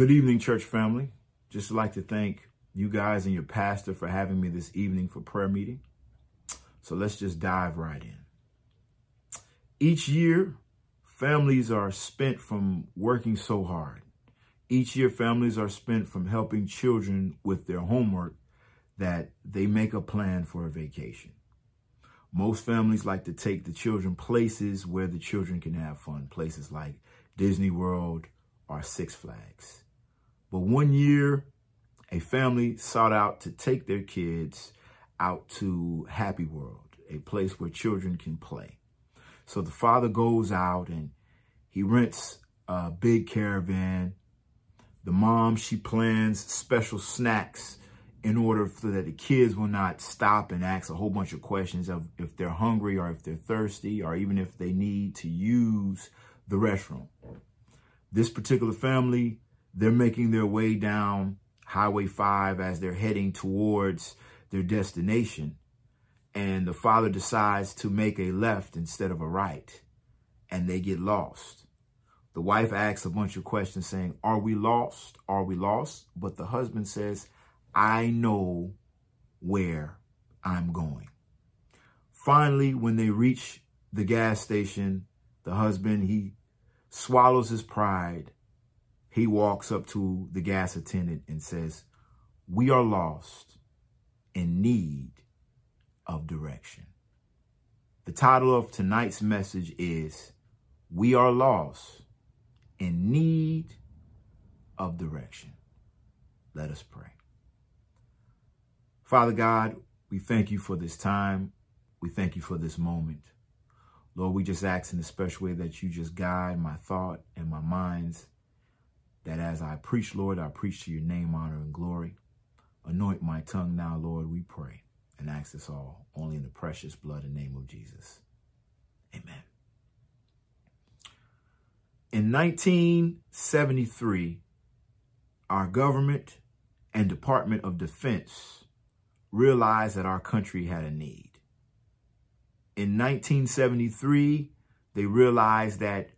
Good evening, church family. Just like to thank you guys and your pastor for having me this evening for prayer meeting. So let's just dive right in. Each year, families are spent from working so hard. Each year, families are spent from helping children with their homework that they make a plan for a vacation. Most families like to take the children places where the children can have fun, places like Disney World or Six Flags. But one year, a family sought out to take their kids out to Happy World, a place where children can play. So the father goes out and he rents a big caravan. The mom, she plans special snacks in order so that the kids will not stop and ask a whole bunch of questions of if they're hungry or if they're thirsty or even if they need to use the restroom. This particular family, they're making their way down Highway 5 as they're heading towards their destination. And the father decides to make a left instead of a right. And they get lost. The wife asks a bunch of questions saying, Are we lost? Are we lost? But the husband says, I know where I'm going. Finally, when they reach the gas station, the husband, he swallows his pride. He walks up to the gas attendant and says, we are lost in need of direction. The title of tonight's message is We Are Lost in Need of Direction. Let us pray. Father God, we thank you for this time. We thank you for this moment. Lord, we just ask in a special way that you just guide my thought and my minds, that as I preach, Lord, I preach to your name, honor, and glory. Anoint my tongue now, Lord, we pray and ask this all only in the precious blood and name of Jesus. Amen. In 1973, our government and Department of Defense realized that our country had a need. In 1973, they realized that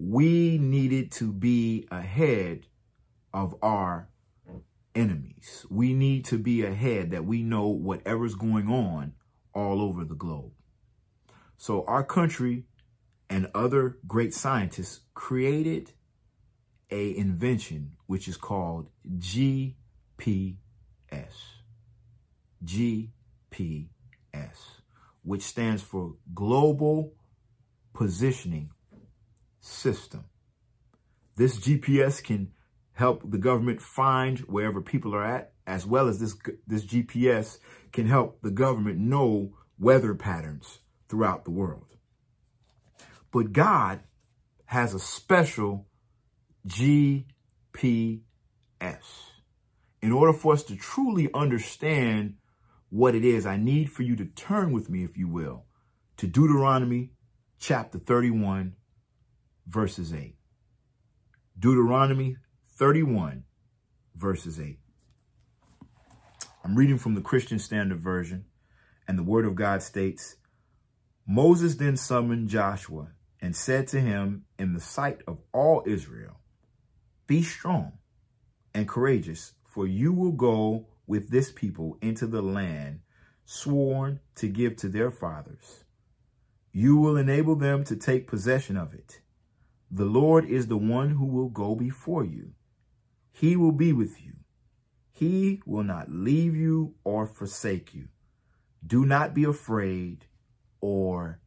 we needed to be ahead of our enemies. We need to be ahead that we know whatever's going on all over the globe. So our country and other great scientists created a invention which is called GPS. GPS, which stands for Global Positioning System. This GPS can help the government find wherever people are at, as well as this, this GPS can help the government know weather patterns throughout the world. But God has a special GPS. In order for us to truly understand what it is, I need for you to turn with me, if you will, to Deuteronomy chapter 31, verses 8. Deuteronomy 31, verses 8. I'm reading from the Christian Standard Version, and the Word of God states, Moses then summoned Joshua and said to him in the sight of all Israel, Be strong and courageous, for you will go with this people into the land sworn to give to their fathers. You will enable them to take possession of it. The Lord is the one who will go before you. He will be with you. He will not leave you or forsake you. Do not be afraid or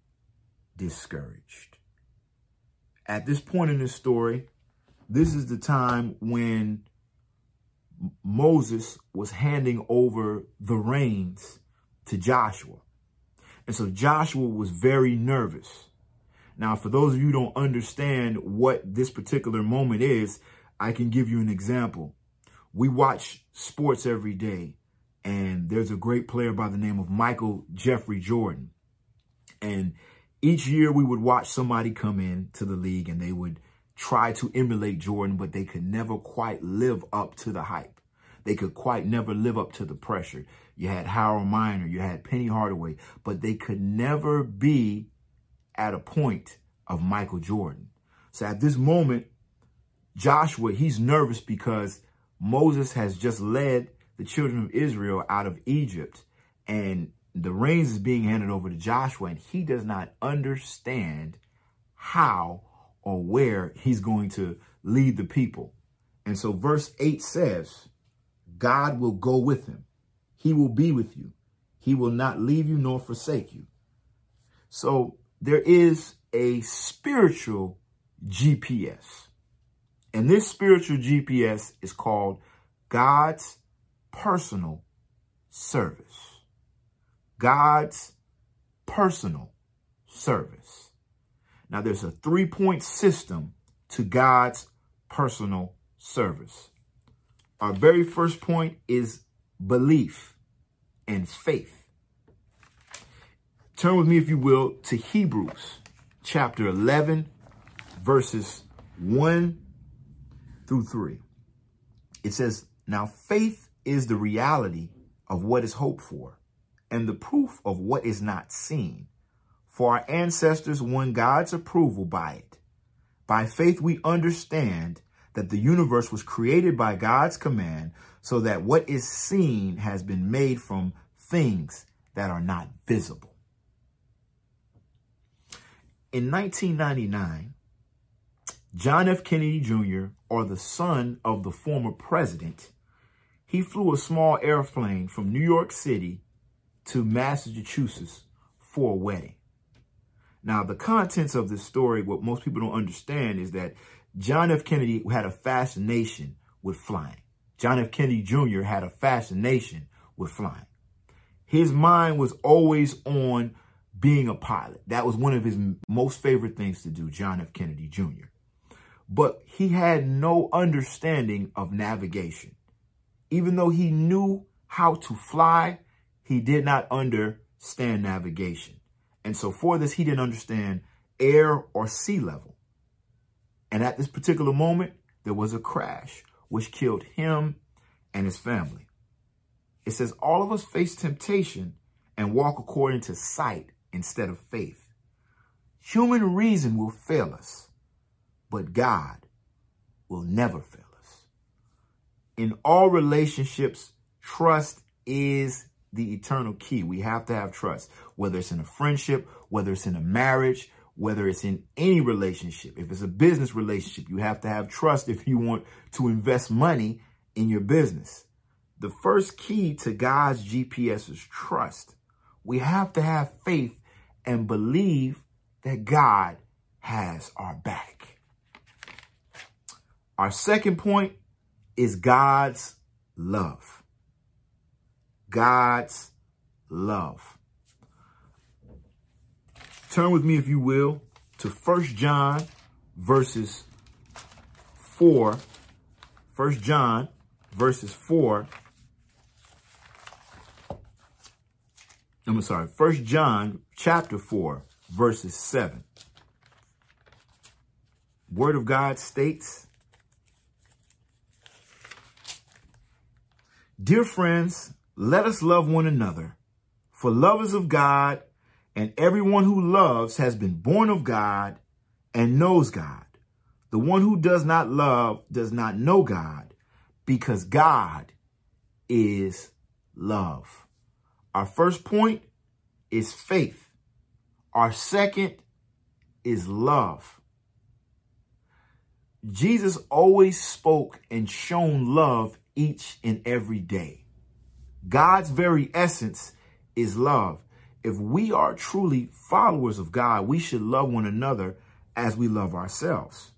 discouraged. At this point in the story, this is the time when Moses was handing over the reins to Joshua. And so Joshua was very nervous. Now, for those of you who don't understand what this particular moment is, I can give you an example. We watch sports every day, and there's a great player by the name of Michael Jeffrey Jordan. And each year we would watch somebody come in to the league and they would try to emulate Jordan, but they could never quite live up to the hype. They could quite never live up to the pressure. You had Harold Miner, you had Penny Hardaway, but they could never be at a point of Michael Jordan. So at this moment, Joshua, he's nervous because Moses has just led the children of Israel out of Egypt and the reins is being handed over to Joshua and he does not understand how or where he's going to lead the people. And so verse 8 says, God will go with him. He will be with you. He will not leave you nor forsake you. So there is a spiritual GPS. And this spiritual GPS is called God's personal service. God's personal service. Now, there's a three point system to God's personal service. Our very first point is belief and faith. Turn with me, if you will, to Hebrews chapter 11, verses 1 through 3. It says, Now faith is the reality of what is hoped for and the proof of what is not seen. For our ancestors won God's approval by it. By faith, we understand that the universe was created by God's command so that what is seen has been made from things that are not visible. In 1999, John F. Kennedy Jr., or the son of the former president, he flew a small airplane from New York City to Massachusetts for a wedding. Now, the contents of this story, what most people don't understand is that John F. Kennedy had a fascination with flying. John F. Kennedy Jr. had a fascination with flying. His mind was always on being a pilot. That was one of his most favorite things to do, John F. Kennedy Jr but he had no understanding of navigation. Even though he knew how to fly, he did not understand navigation. And so for this, he didn't understand air or sea level. And at this particular moment, there was a crash which killed him and his family. It says all of us face temptation and walk according to sight instead of faith. Human reason will fail us but God will never fail us. In all relationships, trust is the eternal key. We have to have trust, whether it's in a friendship, whether it's in a marriage, whether it's in any relationship. If it's a business relationship, you have to have trust if you want to invest money in your business. The first key to God's GPS is trust. We have to have faith and believe that God has our back. Our second point is God's love. God's love. Turn with me, if you will, to First John verses 4. 1 John verses 4. I'm sorry, First John chapter 4 verses 7. Word of God states, Dear friends, let us love one another, for love is of God, and everyone who loves has been born of God and knows God. The one who does not love does not know God, because God is love. Our first point is faith. Our second is love. Jesus always spoke and shown love each and every day. God's very essence is love. If we are truly followers of God, we should love one another as we love ourselves.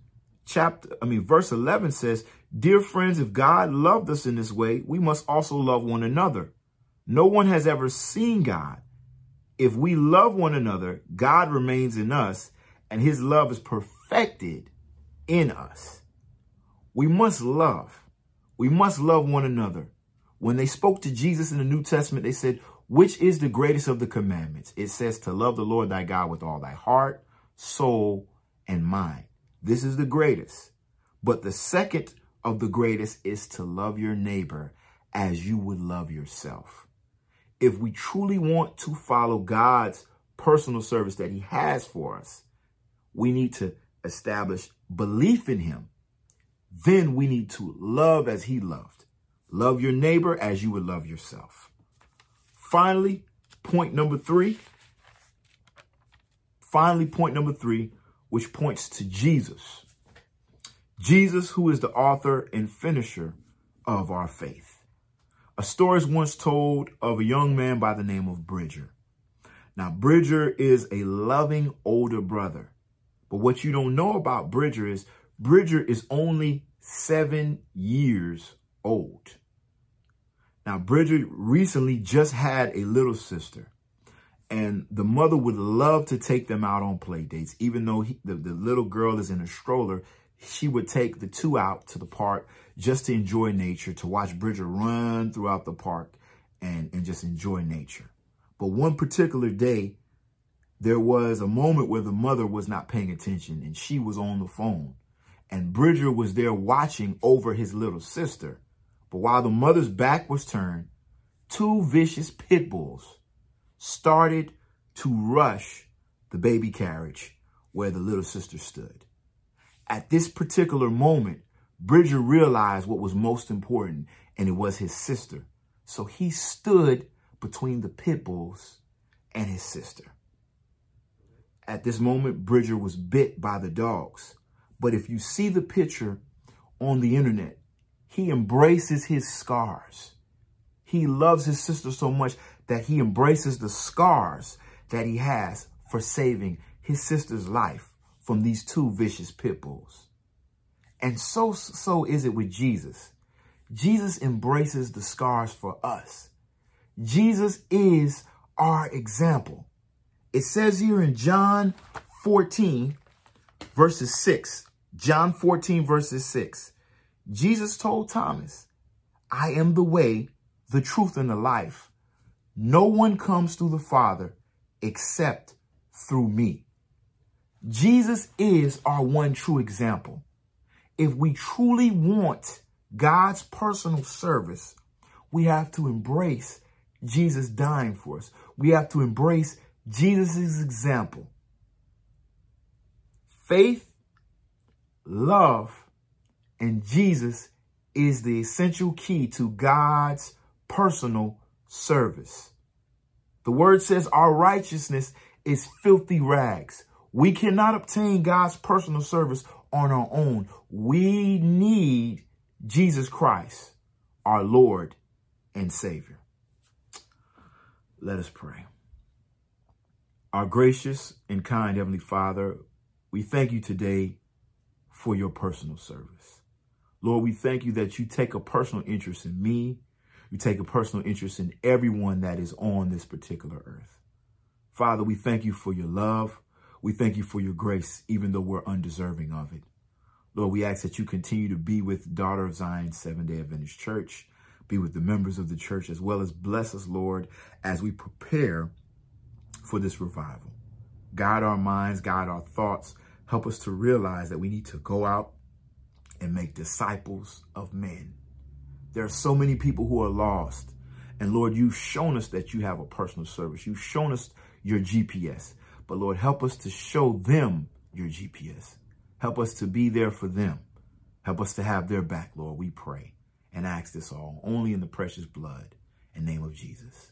Chapter, I mean, verse 11 says, Dear friends, if God loved us in this way, we must also love one another. No one has ever seen God. If we love one another, God remains in us and his love is perfected in us. We must love. We must love one another. When they spoke to Jesus in the New Testament, they said, which is the greatest of the commandments? It says to love the Lord thy God with all thy heart, soul, and mind. This is the greatest. But the second of the greatest is to love your neighbor as you would love yourself. If we truly want to follow God's personal service that he has for us, we need to establish belief in him then we need to love as he loved. Love your neighbor as you would love yourself. Finally, point number three. Finally, point number three, which points to Jesus. Jesus, who is the author and finisher of our faith. A story is once told of a young man by the name of Bridger. Now, Bridger is a loving older brother. But what you don't know about Bridger is Bridger is only seven years old. Now, Bridger recently just had a little sister, and the mother would love to take them out on play dates. Even though he, the, the little girl is in a stroller, she would take the two out to the park just to enjoy nature, to watch Bridger run throughout the park and, and just enjoy nature. But one particular day, there was a moment where the mother was not paying attention and she was on the phone. And Bridger was there watching over his little sister. But while the mother's back was turned, two vicious pit bulls started to rush the baby carriage where the little sister stood. At this particular moment, Bridger realized what was most important, and it was his sister. So he stood between the pit bulls and his sister. At this moment, Bridger was bit by the dogs. But if you see the picture on the internet, he embraces his scars. He loves his sister so much that he embraces the scars that he has for saving his sister's life from these two vicious pit bulls. And so, so is it with Jesus. Jesus embraces the scars for us. Jesus is our example. It says here in John 14, verses 6, John 14, verses 6, Jesus told Thomas, I am the way, the truth, and the life. No one comes to the Father except through me. Jesus is our one true example. If we truly want God's personal service, we have to embrace Jesus dying for us. We have to embrace Jesus' example. Faith, love, and Jesus is the essential key to God's personal service. The word says our righteousness is filthy rags. We cannot obtain God's personal service on our own. We need Jesus Christ, our Lord and Savior. Let us pray. Our gracious and kind Heavenly Father, we thank you today for your personal service. Lord, we thank you that you take a personal interest in me. You take a personal interest in everyone that is on this particular earth. Father, we thank you for your love. We thank you for your grace, even though we're undeserving of it. Lord, we ask that you continue to be with Daughter of Zion Seven Day Adventist Church, be with the members of the church, as well as bless us, Lord, as we prepare for this revival. Guide our minds, guide our thoughts. Help us to realize that we need to go out and make disciples of men. There are so many people who are lost. And Lord, you've shown us that you have a personal service. You've shown us your GPS. But Lord, help us to show them your GPS. Help us to be there for them. Help us to have their back, Lord, we pray and ask this all only in the precious blood and name of Jesus.